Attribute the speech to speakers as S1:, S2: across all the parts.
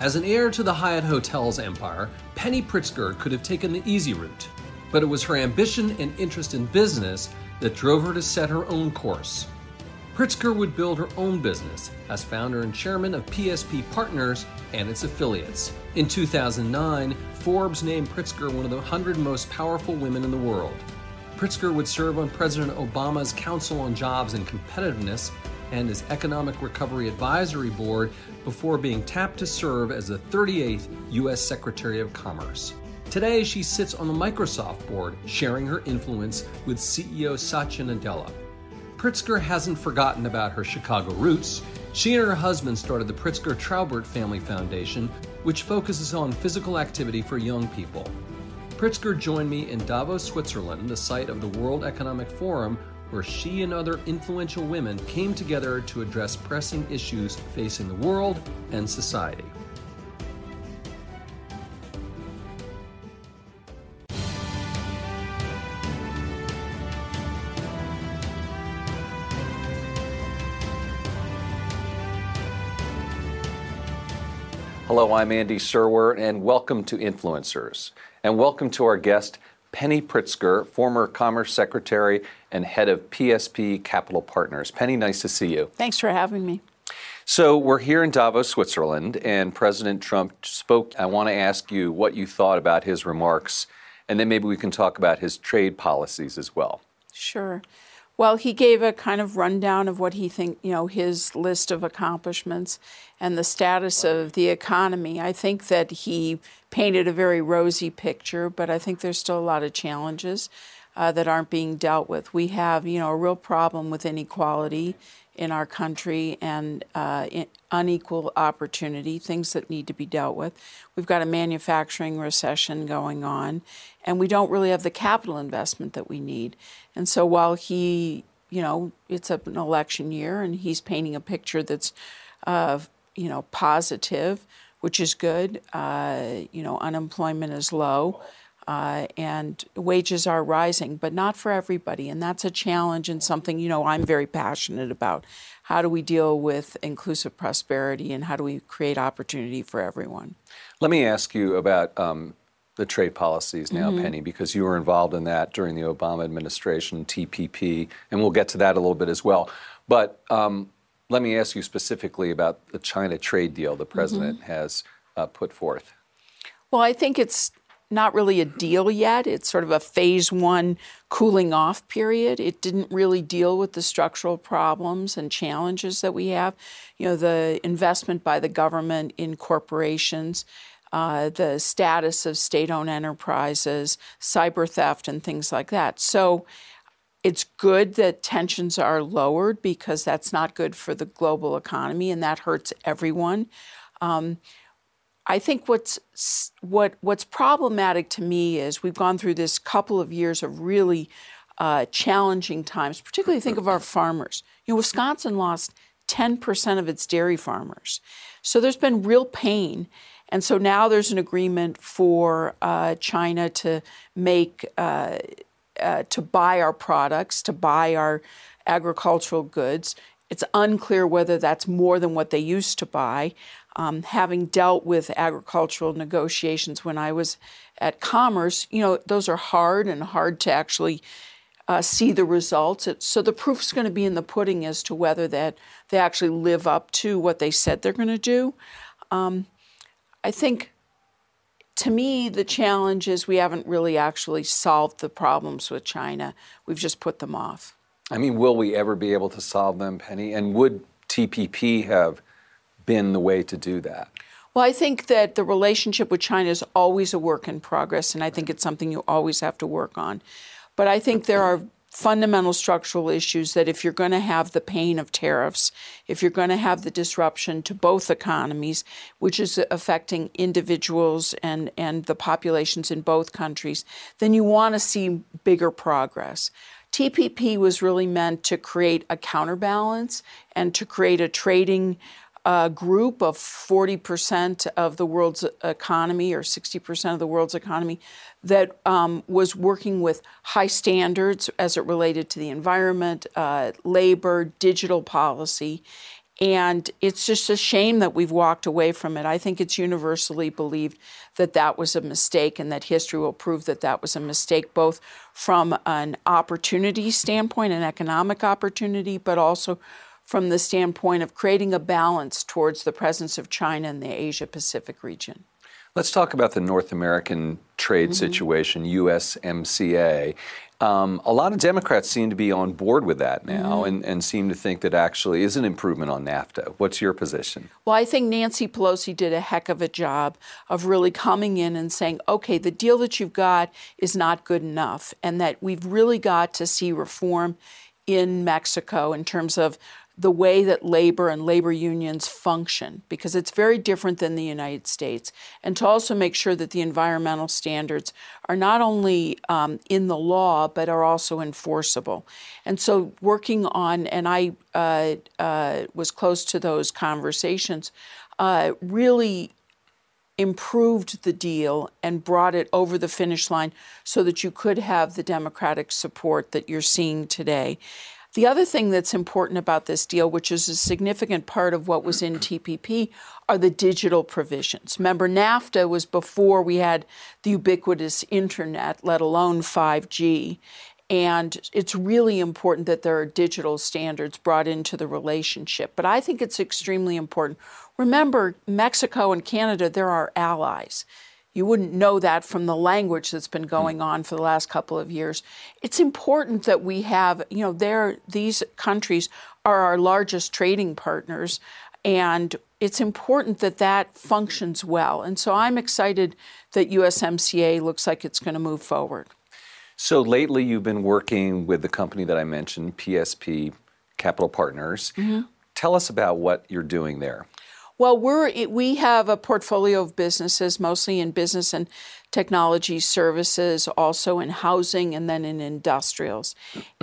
S1: As an heir to the Hyatt Hotels empire, Penny Pritzker could have taken the easy route. But it was her ambition and interest in business that drove her to set her own course. Pritzker would build her own business as founder and chairman of PSP Partners and its affiliates. In 2009, Forbes named Pritzker one of the 100 most powerful women in the world. Pritzker would serve on President Obama's Council on Jobs and Competitiveness and his Economic Recovery Advisory Board before being tapped to serve as the 38th U.S. Secretary of Commerce. Today, she sits on the Microsoft board, sharing her influence with CEO Satya Nadella. Pritzker hasn't forgotten about her Chicago roots. She and her husband started the Pritzker Traubert Family Foundation, which focuses on physical activity for young people. Pritzker joined me in Davos, Switzerland, the site of the World Economic Forum, where she and other influential women came together to address pressing issues facing the world and society. Hello, I'm Andy Serwer, and welcome to Influencers. And welcome to our guest, Penny Pritzker, former Commerce Secretary and head of PSP Capital Partners. Penny, nice to see you.
S2: Thanks for having me.
S1: So, we're here in Davos, Switzerland, and President Trump spoke. I want to ask you what you thought about his remarks, and then maybe we can talk about his trade policies as well.
S2: Sure. Well, he gave a kind of rundown of what he think, you know, his list of accomplishments and the status of the economy. I think that he painted a very rosy picture, but I think there's still a lot of challenges uh, that aren't being dealt with. We have, you know, a real problem with inequality in our country and uh, unequal opportunity, things that need to be dealt with. We've got a manufacturing recession going on, and we don't really have the capital investment that we need. And so while he, you know, it's an election year and he's painting a picture that's, uh, you know, positive, which is good. Uh, you know, unemployment is low. Uh, and wages are rising, but not for everybody. And that's a challenge and something, you know, I'm very passionate about. How do we deal with inclusive prosperity and how do we create opportunity for everyone?
S1: Let me ask you about um, the trade policies now, mm-hmm. Penny, because you were involved in that during the Obama administration, TPP, and we'll get to that a little bit as well. But um, let me ask you specifically about the China trade deal the president mm-hmm. has uh, put forth.
S2: Well, I think it's not really a deal yet. It's sort of a phase one cooling off period. It didn't really deal with the structural problems and challenges that we have. You know, the investment by the government in corporations, uh, the status of state owned enterprises, cyber theft, and things like that. So it's good that tensions are lowered because that's not good for the global economy and that hurts everyone. Um, I think what's what what's problematic to me is we've gone through this couple of years of really uh, challenging times. Particularly, think of our farmers. You know, Wisconsin lost 10% of its dairy farmers, so there's been real pain. And so now there's an agreement for uh, China to make uh, uh to buy our products, to buy our agricultural goods. It's unclear whether that's more than what they used to buy um, having dealt with agricultural negotiations when I was at Commerce, you know, those are hard and hard to actually uh, see the results. It, so the proof's going to be in the pudding as to whether that they actually live up to what they said they're going to do. Um, I think, to me, the challenge is we haven't really actually solved the problems with China. We've just put them off.
S1: I mean, will we ever be able to solve them, Penny? And would TPP have been the way to do that?
S2: Well, I think that the relationship with China is always a work in progress, and I think it's something you always have to work on. But I think there are fundamental structural issues that if you're going to have the pain of tariffs, if you're going to have the disruption to both economies, which is affecting individuals and, and the populations in both countries, then you want to see bigger progress. TPP was really meant to create a counterbalance and to create a trading a group of 40% of the world's economy or 60% of the world's economy that um, was working with high standards as it related to the environment, uh, labor, digital policy. And it's just a shame that we've walked away from it. I think it's universally believed that that was a mistake and that history will prove that that was a mistake, both from an opportunity standpoint, an economic opportunity, but also from the standpoint of creating a balance towards the presence of China in the Asia Pacific region.
S1: Let's talk about the North American trade mm-hmm. situation, USMCA. Um, a lot of Democrats seem to be on board with that now mm-hmm. and, and seem to think that actually is an improvement on NAFTA. What's your position?
S2: Well, I think Nancy Pelosi did a heck of a job of really coming in and saying, okay, the deal that you've got is not good enough, and that we've really got to see reform in Mexico in terms of the way that labor and labor unions function because it's very different than the United States, and to also make sure that the environmental standards are not only um, in the law but are also enforceable. And so, working on, and I uh, uh, was close to those conversations, uh, really improved the deal and brought it over the finish line so that you could have the Democratic support that you're seeing today. The other thing that's important about this deal, which is a significant part of what was in TPP, are the digital provisions. Remember, NAFTA was before we had the ubiquitous internet, let alone 5G. And it's really important that there are digital standards brought into the relationship. But I think it's extremely important. Remember, Mexico and Canada, they're our allies. You wouldn't know that from the language that's been going on for the last couple of years. It's important that we have, you know, there these countries are our largest trading partners and it's important that that functions well. And so I'm excited that USMCA looks like it's going to move forward.
S1: So lately you've been working with the company that I mentioned, PSP Capital Partners. Mm-hmm. Tell us about what you're doing there.
S2: Well, we're we have a portfolio of businesses, mostly in business and technology services, also in housing, and then in industrials.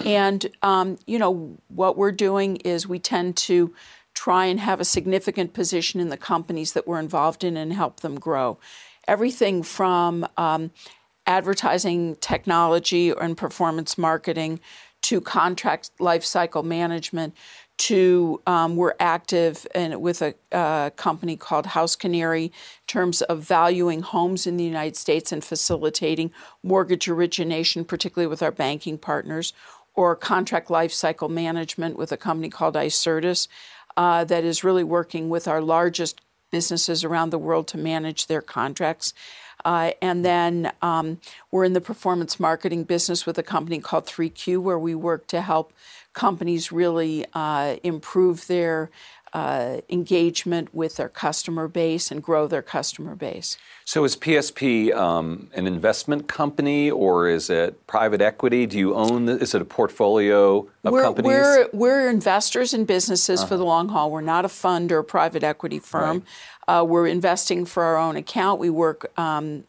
S2: And um, you know what we're doing is we tend to try and have a significant position in the companies that we're involved in and help them grow. Everything from um, advertising technology and performance marketing to contract lifecycle management to um, we're active in, with a uh, company called House Canary in terms of valuing homes in the United States and facilitating mortgage origination, particularly with our banking partners, or contract lifecycle management with a company called Icertis uh, that is really working with our largest businesses around the world to manage their contracts. Uh, and then um, we're in the performance marketing business with a company called 3Q, where we work to help companies really uh, improve their uh, engagement with their customer base and grow their customer base.
S1: So, is PSP um, an investment company or is it private equity? Do you own? The, is it a portfolio of
S2: we're,
S1: companies?
S2: We're, we're investors in businesses uh-huh. for the long haul. We're not a fund or a private equity firm. Right. Uh, we're investing for our own account. We work um,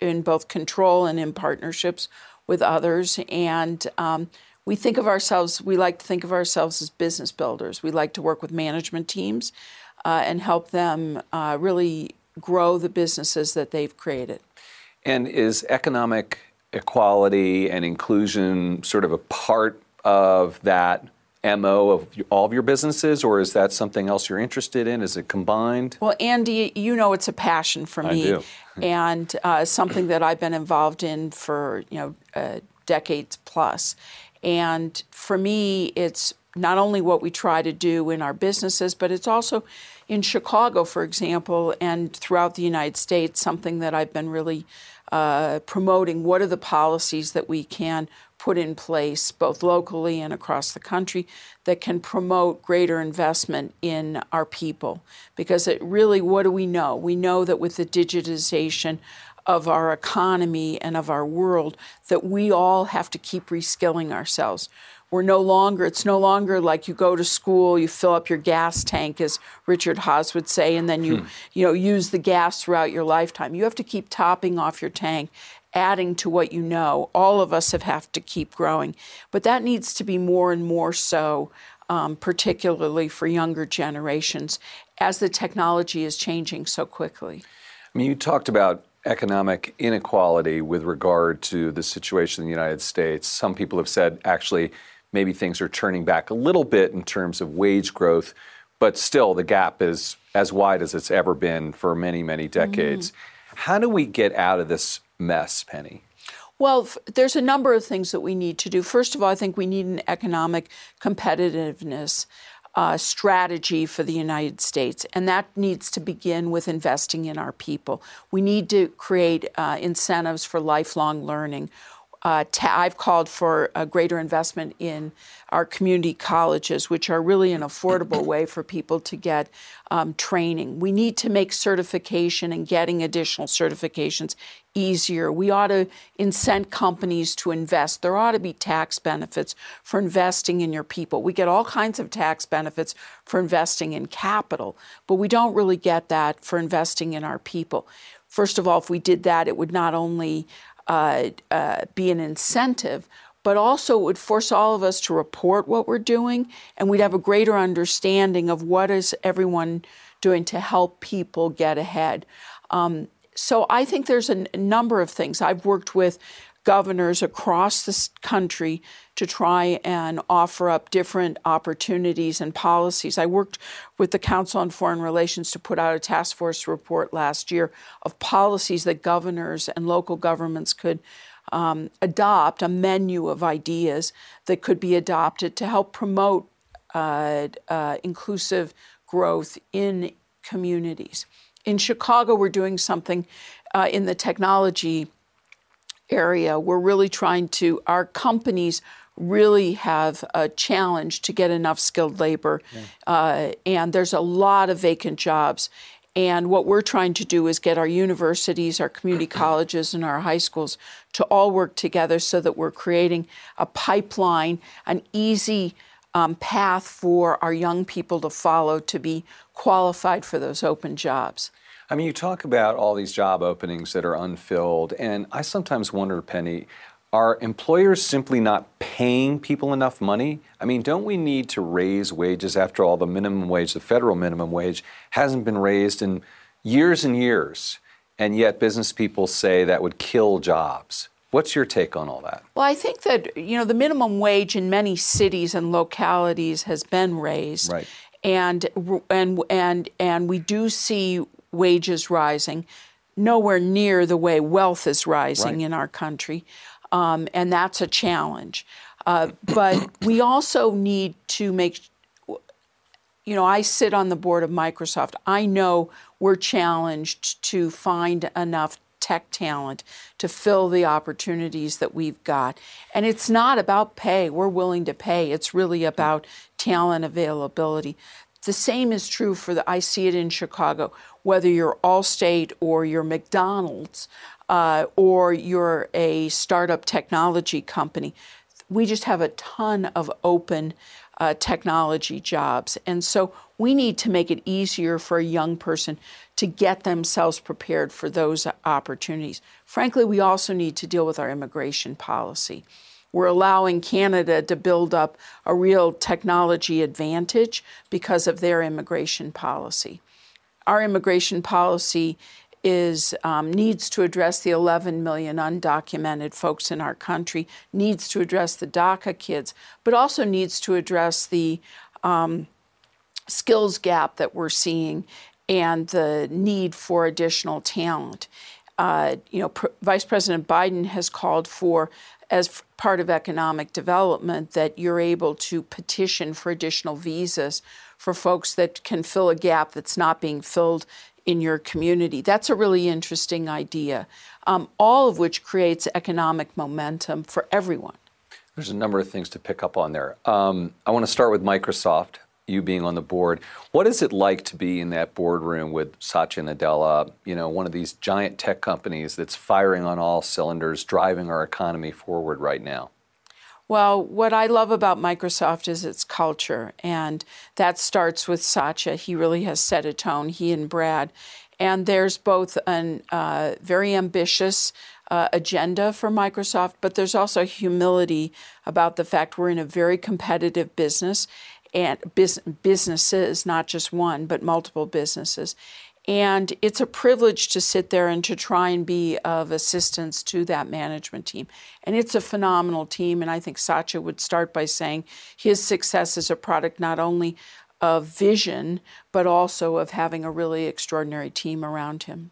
S2: in both control and in partnerships with others, and um, we think of ourselves, we like to think of ourselves as business builders. We like to work with management teams uh, and help them uh, really grow the businesses that they've created.
S1: And is economic equality and inclusion sort of a part of that MO of all of your businesses, or is that something else you're interested in? Is it combined?
S2: Well, Andy, you know it's a passion for me, and uh, something that I've been involved in for you know uh, decades plus. And for me, it's not only what we try to do in our businesses, but it's also in Chicago, for example, and throughout the United States, something that I've been really uh, promoting. What are the policies that we can put in place, both locally and across the country, that can promote greater investment in our people? Because it really, what do we know? We know that with the digitization of our economy and of our world that we all have to keep reskilling ourselves. We're no longer, it's no longer like you go to school, you fill up your gas tank, as Richard Haass would say, and then you, hmm. you know, use the gas throughout your lifetime. You have to keep topping off your tank, adding to what you know. All of us have, have to keep growing. But that needs to be more and more so, um, particularly for younger generations, as the technology is changing so quickly.
S1: I mean, you talked about economic inequality with regard to the situation in the United States. Some people have said actually maybe things are turning back a little bit in terms of wage growth. but still the gap is as wide as it's ever been for many, many decades. Mm-hmm. How do we get out of this mess, Penny?
S2: Well, f- there's a number of things that we need to do. First of all, I think we need an economic competitiveness uh, strategy for the United States, and that needs to begin with investing in our people. We need to create uh, incentives for lifelong learning. Uh, ta- I've called for a greater investment in our community colleges, which are really an affordable way for people to get um, training. We need to make certification and getting additional certifications easier. We ought to incent companies to invest. There ought to be tax benefits for investing in your people. We get all kinds of tax benefits for investing in capital, but we don't really get that for investing in our people. First of all, if we did that, it would not only uh, uh, be an incentive, but also it would force all of us to report what we're doing, and we'd have a greater understanding of what is everyone doing to help people get ahead. Um, so I think there's a, n- number of things. I've worked with governors across the country to try and offer up different opportunities and policies. I worked with the Council on Foreign Relations to put out a task force report last year of policies that governors and local governments could um, adopt, a menu of ideas that could be adopted to help promote uh, uh, inclusive growth in communities. In Chicago, we're doing something uh, in the technology area, we're really trying to, our companies really have a challenge to get enough skilled labor. Yeah. Uh, and there's a lot of vacant jobs. And what we're trying to do is get our universities, our community colleges, and our high schools to all work together so that we're creating a pipeline, an easy um, path for our young people to follow to be qualified for those open jobs.
S1: I mean, you talk about all these job openings that are unfilled, and I sometimes wonder, Penny, are employers simply not paying people enough money? I mean, don't we need to raise wages? After all, the minimum wage, the federal minimum wage, hasn't been raised in years and years, and yet business people say that would kill jobs. What's your take on all that?
S2: Well, I think that you know the minimum wage in many cities and localities has been raised,
S1: right?
S2: And and and and we do see wages rising, nowhere near the way wealth is rising right. in our country. Um, and that's a challenge. Uh, but we also need to make, you know, I sit on the board of Microsoft. I know we're challenged to find enough tech talent to fill the opportunities that we've got. And it's not about pay. We're willing to pay. It's really about talent availability. The same is true for the, I see it in Chicago, whether you're Allstate or you're McDonald's uh, or you're a startup technology company. We just have a ton of open uh, technology jobs. And so we need to make it easier for a young person to get themselves prepared for those opportunities. Frankly, we also need to deal with our immigration policy. We're allowing Canada to build up a real technology advantage because of their immigration policy. Our immigration policy is um, needs to address the 11 million undocumented folks in our country, needs to address the DACA kids, but also needs to address the um, skills gap that we're seeing and the need for additional talent. Uh, you know, Pr- Vice President Biden has called for as part of economic development that you're able to petition for additional visas for folks that can fill a gap that's not being filled in your community. That's a really interesting idea, um, all of which creates economic momentum for everyone.
S1: There's a number of things to pick up on there. Um, I want to start with Microsoft you being on the board. What is it like to be in that boardroom with Satya Nadella, you know, one of these giant tech companies that's firing on all cylinders, driving our economy forward right now?
S2: Well, what I love about Microsoft is its culture, and that starts with Satya. He really has set a tone, he and Brad. And there's both a uh, very ambitious uh, agenda for Microsoft, but there's also humility about the fact we're in a very competitive business and businesses, not just one, but multiple businesses. And it's a privilege to sit there and to try and be of assistance to that management team. And it's a phenomenal team. And I think Satya would start by saying his success is a product not only of vision, but also of having a really extraordinary team around him.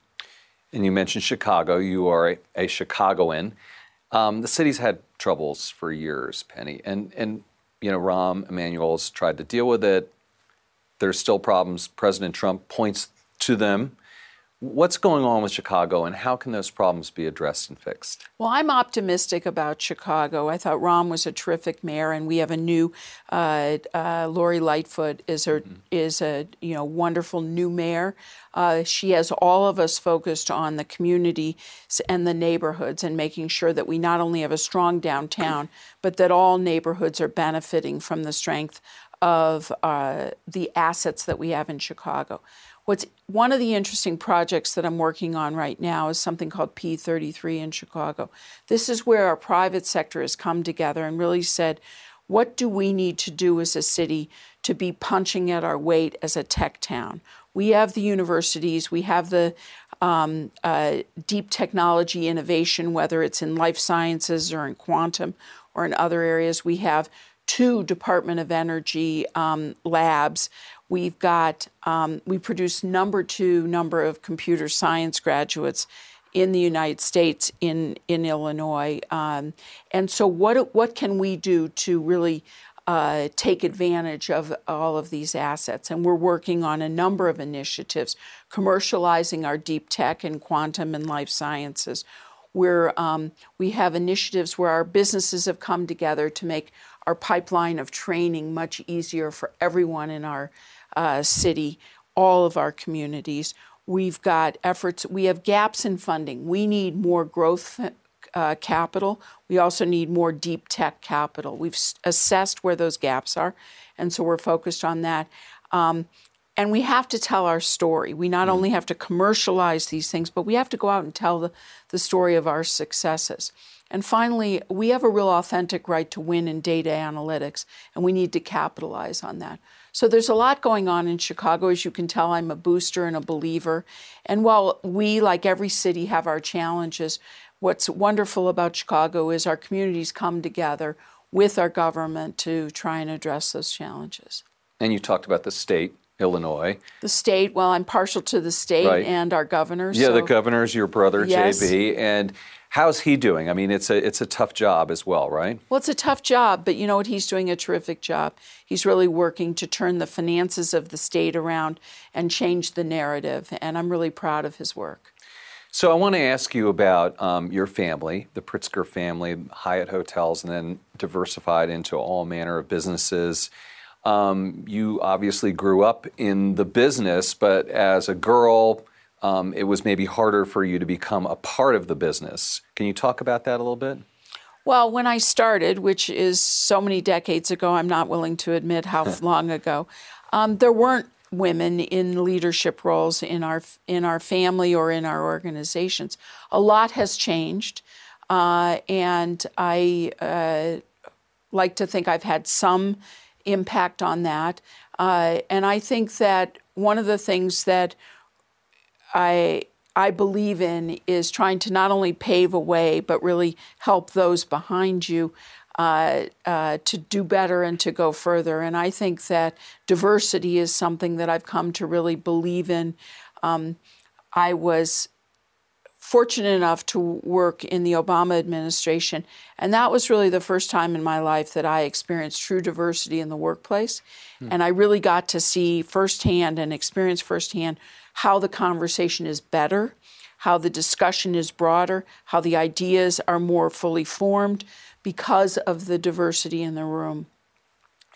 S1: And you mentioned Chicago. You are a, a Chicagoan. Um, the city's had troubles for years, Penny, and and you know Rahm Emanuel's tried to deal with it. There's still problems. President Trump points to them. What's going on with Chicago, and how can those problems be addressed and fixed?
S2: Well, I'm optimistic about Chicago. I thought Rahm was a terrific mayor, and we have a new uh, uh, Lori Lightfoot is a mm-hmm. is a you know wonderful new mayor. Uh, she has all of us focused on the community and the neighborhoods, and making sure that we not only have a strong downtown, but that all neighborhoods are benefiting from the strength of uh, the assets that we have in Chicago. What's one of the interesting projects that I'm working on right now is something called P33 in Chicago. This is where our private sector has come together and really said, what do we need to do as a city to be punching at our weight as a tech town? We have the universities, we have the um, uh, deep technology innovation, whether it's in life sciences or in quantum or in other areas. We have two Department of Energy um, labs. We've got, um, we produce number two number of computer science graduates in the United States in, in Illinois. Um, and so, what, what can we do to really uh, take advantage of all of these assets? And we're working on a number of initiatives, commercializing our deep tech and quantum and life sciences. Where um, we have initiatives where our businesses have come together to make our pipeline of training much easier for everyone in our uh, city, all of our communities. We've got efforts, we have gaps in funding. We need more growth uh, capital. We also need more deep tech capital. We've assessed where those gaps are, and so we're focused on that. Um, and we have to tell our story. We not only have to commercialize these things, but we have to go out and tell the, the story of our successes. And finally, we have a real authentic right to win in data analytics, and we need to capitalize on that. So there's a lot going on in Chicago. As you can tell, I'm a booster and a believer. And while we, like every city, have our challenges, what's wonderful about Chicago is our communities come together with our government to try and address those challenges.
S1: And you talked about the state Illinois.
S2: The state, well, I'm partial to the state right. and our governor.
S1: Yeah, so. the governor's your brother, yes. JB. And How's he doing? I mean, it's a it's a tough job as well, right?
S2: Well, it's a tough job, but you know what? He's doing a terrific job. He's really working to turn the finances of the state around and change the narrative, and I'm really proud of his work.
S1: So I want to ask you about um, your family, the Pritzker family, Hyatt Hotels, and then diversified into all manner of businesses. Um, you obviously grew up in the business, but as a girl um, it was maybe harder for you to become a part of the business. Can you talk about that a little bit?
S2: Well, when I started, which is so many decades ago, I'm not willing to admit how long ago, um, there weren't women in leadership roles in our in our family or in our organizations. A lot has changed, uh, and I uh, like to think I've had some impact on that. Uh, and I think that one of the things that I I believe in is trying to not only pave a way, but really help those behind you uh, uh, to do better and to go further. And I think that diversity is something that I've come to really believe in. Um, I was fortunate enough to work in the Obama administration, and that was really the first time in my life that I experienced true diversity in the workplace. Hmm. And I really got to see firsthand and experience firsthand how the conversation is better, how the discussion is broader, how the ideas are more fully formed because of the diversity in the room.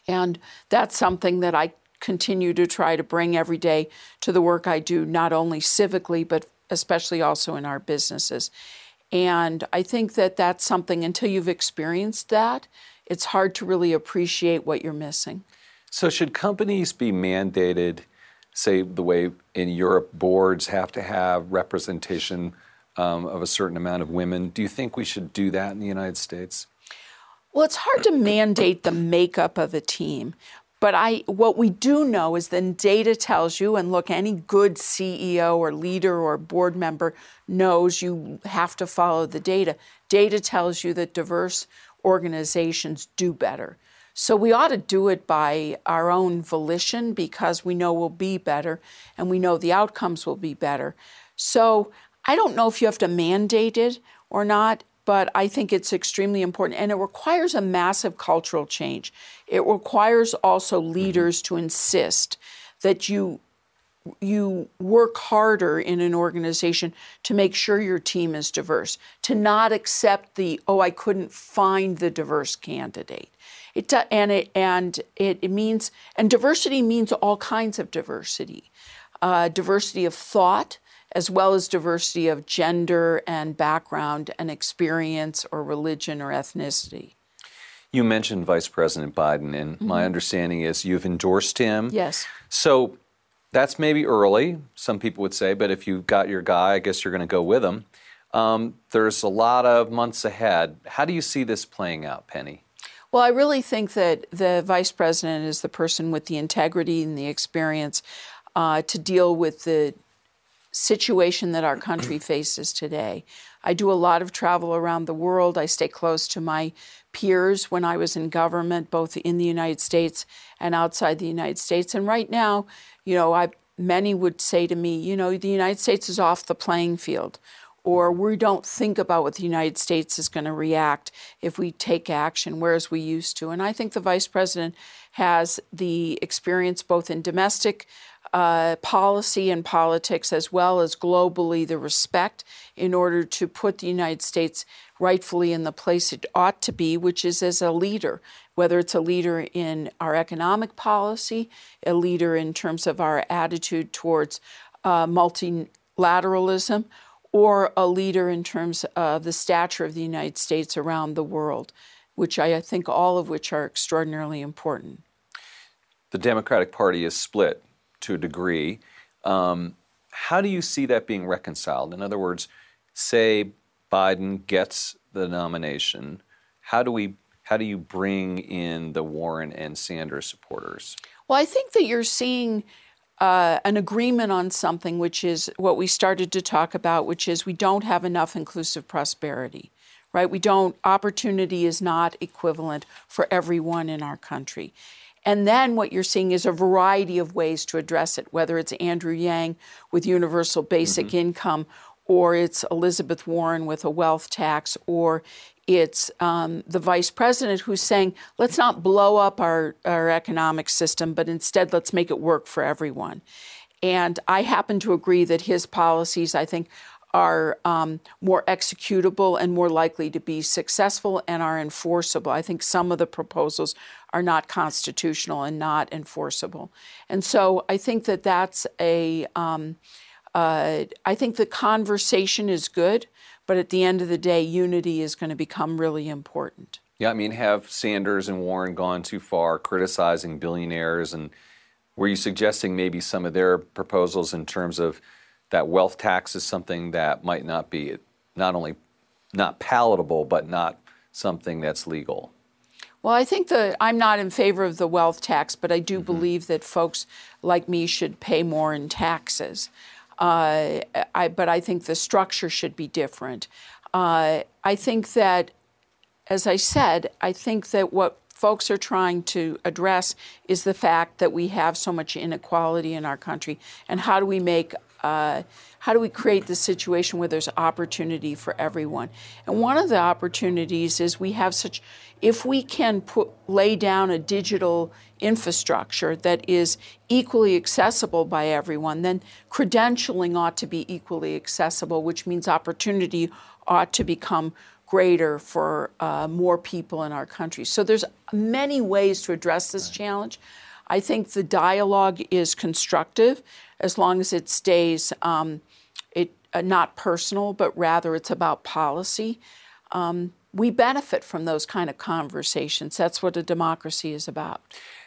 S2: And that's something that I continue to try to bring every day to the work I do, not only civically, but especially also in our businesses. And I think that that's something, until you've experienced that, it's hard to really appreciate what you're missing.
S1: So, should companies be mandated say the way in Europe boards have to have representation um, of a certain amount of women. Do you think we should do that in the United States?
S2: Well, it's hard to mandate the makeup of a team. But I, what we do know is then data tells you, and look, any good CEO or leader or board member knows you have to follow the data. Data tells you that diverse organizations do better. So we ought to do it by our own volition because we know we'll be better and we know the outcomes will be better. So I don't know if you have to mandate it or not, but I think it's extremely important and it requires a massive cultural change. It requires also leaders to insist that you you work harder in an organization to make sure your team is diverse, to not accept the oh I couldn't find the diverse candidate. It and it and it, it means and diversity means all kinds of diversity, uh, diversity of thought as well as diversity of gender and background and experience or religion or ethnicity.
S1: You mentioned Vice President Biden, and mm-hmm. my understanding is you've endorsed him.
S2: Yes.
S1: So that's maybe early, some people would say, but if you've got your guy, I guess you're going to go with him. Um, there's a lot of months ahead. How do you see this playing out, Penny?
S2: Well, I really think that the vice president is the person with the integrity and the experience uh, to deal with the situation that our country faces today. I do a lot of travel around the world. I stay close to my peers when I was in government, both in the United States and outside the United States. And right now, you know, I many would say to me, you know, the United States is off the playing field. Or we don't think about what the United States is going to react if we take action, whereas we used to. And I think the vice president has the experience both in domestic uh, policy and politics, as well as globally, the respect in order to put the United States rightfully in the place it ought to be, which is as a leader, whether it's a leader in our economic policy, a leader in terms of our attitude towards uh, multilateralism, or a leader in terms of the stature of the United States around the world, which I think all of which are extraordinarily important.
S1: The Democratic Party is split to a degree. Um, how do you see that being reconciled? In other words, say Biden gets the nomination, how do we how do you bring in the Warren and Sanders supporters?
S2: Well, I think that you're seeing uh, an agreement on something, which is what we started to talk about, which is we don't have enough inclusive prosperity, right? We don't, opportunity is not equivalent for everyone in our country. And then what you're seeing is a variety of ways to address it, whether it's Andrew Yang with universal basic mm-hmm. income, or it's Elizabeth Warren with a wealth tax, or it's um, the vice president who's saying, let's not blow up our, our economic system, but instead let's make it work for everyone. And I happen to agree that his policies, I think, are um, more executable and more likely to be successful and are enforceable. I think some of the proposals are not constitutional and not enforceable. And so I think that that's a. Um, uh, I think the conversation is good, but at the end of the day, unity is going to become really important.
S1: Yeah, I mean, have Sanders and Warren gone too far criticizing billionaires? And were you suggesting maybe some of their proposals in terms of that wealth tax is something that might not be not only not palatable, but not something that's legal?
S2: Well, I think that I'm not in favor of the wealth tax, but I do mm-hmm. believe that folks like me should pay more in taxes. Uh, I, but I think the structure should be different. Uh, I think that, as I said, I think that what folks are trying to address is the fact that we have so much inequality in our country, and how do we make uh, how do we create the situation where there's opportunity for everyone? And one of the opportunities is we have such, if we can put, lay down a digital infrastructure that is equally accessible by everyone, then credentialing ought to be equally accessible, which means opportunity ought to become greater for uh, more people in our country. So there's many ways to address this challenge. I think the dialogue is constructive as long as it stays um, it, uh, not personal, but rather it's about policy. Um, we benefit from those kind of conversations. That's what a democracy is about.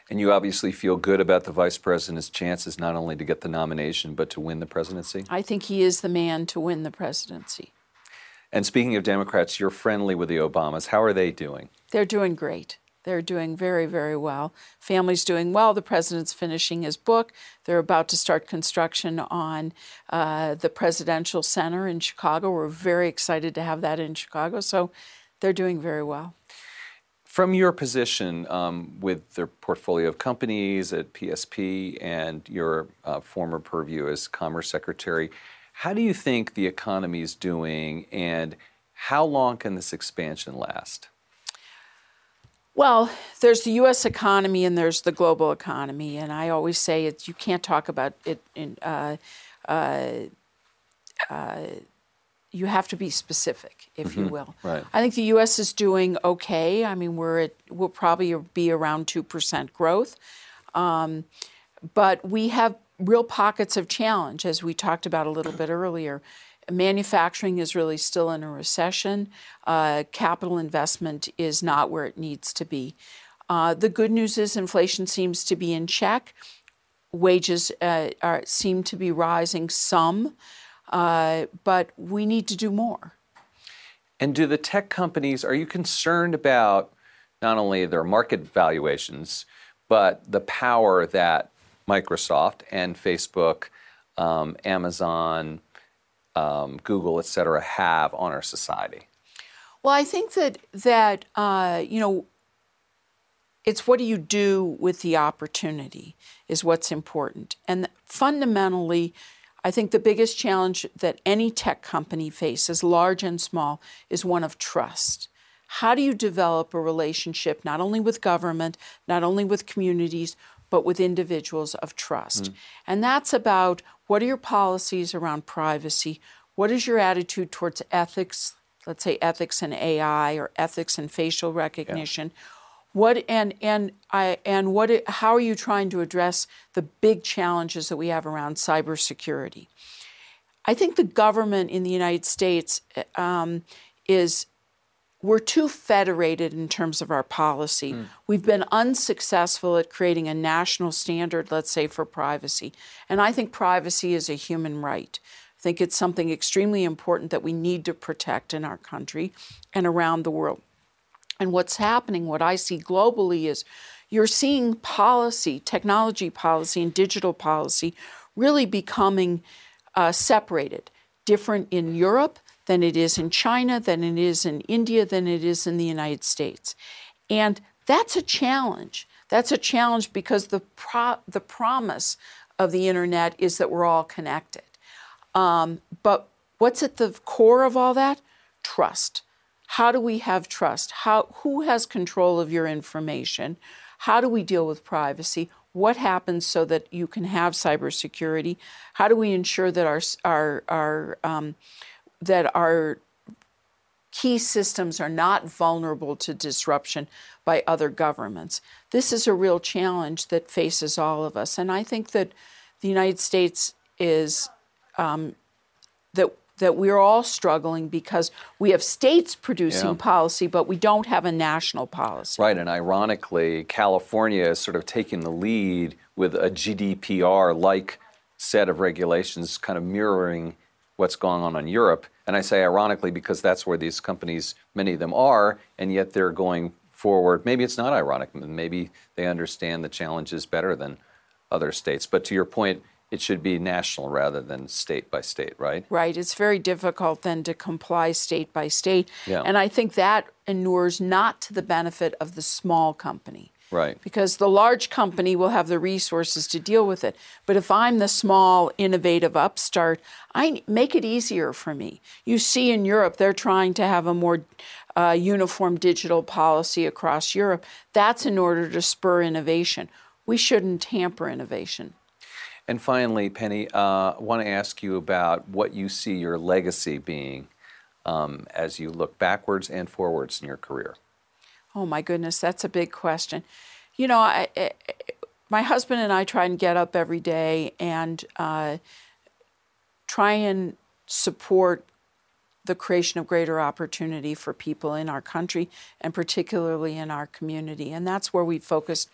S1: And you obviously feel good about the vice president's chances not only to get the nomination, but to win the presidency?
S2: I think he is the man to win the presidency.
S1: And speaking of Democrats, you're friendly with the Obamas. How are they doing?
S2: They're doing great. They're doing very, very well. Family's doing well. The president's finishing his book. They're about to start construction on uh, the Presidential Center in Chicago. We're very excited to have that in Chicago. So they're doing very well.
S1: From your position um, with the portfolio of companies at PSP and your uh, former purview as Commerce Secretary, how do you think the economy is doing and how long can this expansion last?
S2: Well, there's the U.S. economy and there's the global economy, and I always say it. You can't talk about it in. Uh, uh, uh, you have to be specific, if mm-hmm. you will.
S1: Right.
S2: I think the U.S. is doing okay. I mean, we're at, we'll probably be around two percent growth, um, but we have real pockets of challenge, as we talked about a little bit earlier. Manufacturing is really still in a recession. Uh, capital investment is not where it needs to be. Uh, the good news is inflation seems to be in check. Wages uh, are, seem to be rising some, uh, but we need to do more.
S1: And do the tech companies, are you concerned about not only their market valuations, but the power that Microsoft and Facebook, um, Amazon, um, Google, et cetera, have on our society?
S2: Well, I think that that uh, you know, it's what do you do with the opportunity is what's important, and fundamentally. I think the biggest challenge that any tech company faces, large and small, is one of trust. How do you develop a relationship not only with government, not only with communities, but with individuals of trust. Mm. And that's about what are your policies around privacy? What is your attitude towards ethics? Let's say ethics and AI or ethics and facial recognition. Yeah. What and and I and what how are you trying to address the big challenges that we have around cybersecurity? I think the government in the United States um, is we're too federated in terms of our policy. Mm. We've been unsuccessful at creating a national standard, let's say, for privacy. And I think privacy is a human right. I think it's something extremely important that we need to protect in our country and around the world. And what's happening, what I see globally, is you're seeing policy, technology policy, and digital policy really becoming uh, separated. Different in Europe, than it is in China, than it is in India, than it is in the United States. And that's a challenge. That's a challenge because the, pro- the promise of the internet is that we're all connected. Um, but what's at the core of all that? Trust. How do we have trust? How, who has control of your information? How do we deal with privacy? What happens so that you can have cybersecurity? How do we ensure that our, our, our um, that our key systems are not vulnerable to disruption by other governments. This is a real challenge that faces all of us. And I think that the United States is um, that that we're all struggling because we have states producing yeah. policy, but we don't have a national policy.
S1: Right, and ironically, California is sort of taking the lead with a GDPR like set of regulations, kind of mirroring what's going on in Europe. And I say ironically because that's where these companies, many of them are, and yet they're going forward. Maybe it's not ironic. Maybe they understand the challenges better than other states. But to your point, it should be national rather than state by state, right?
S2: Right. It's very difficult then to comply state by state.
S1: Yeah.
S2: And I think that inures not to the benefit of the small company.
S1: Right.
S2: Because the large company will have the resources to deal with it. But if I'm the small, innovative upstart, I make it easier for me. You see in Europe, they're trying to have a more uh, uniform digital policy across Europe. That's in order to spur innovation. We shouldn't hamper innovation.
S1: And finally, Penny, uh, I want to ask you about what you see your legacy being um, as you look backwards and forwards in your career.
S2: Oh my goodness, that's a big question. You know, I, I, my husband and I try and get up every day and uh, try and support the creation of greater opportunity for people in our country and particularly in our community. And that's where we focused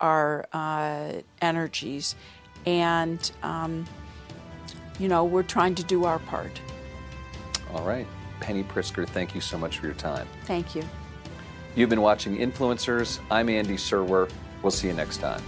S2: our uh, energies. And, um, you know, we're trying to do our part.
S1: All right. Penny Pritzker, thank you so much for your time.
S2: Thank you.
S1: You've been watching Influencers. I'm Andy Serwer. We'll see you next time.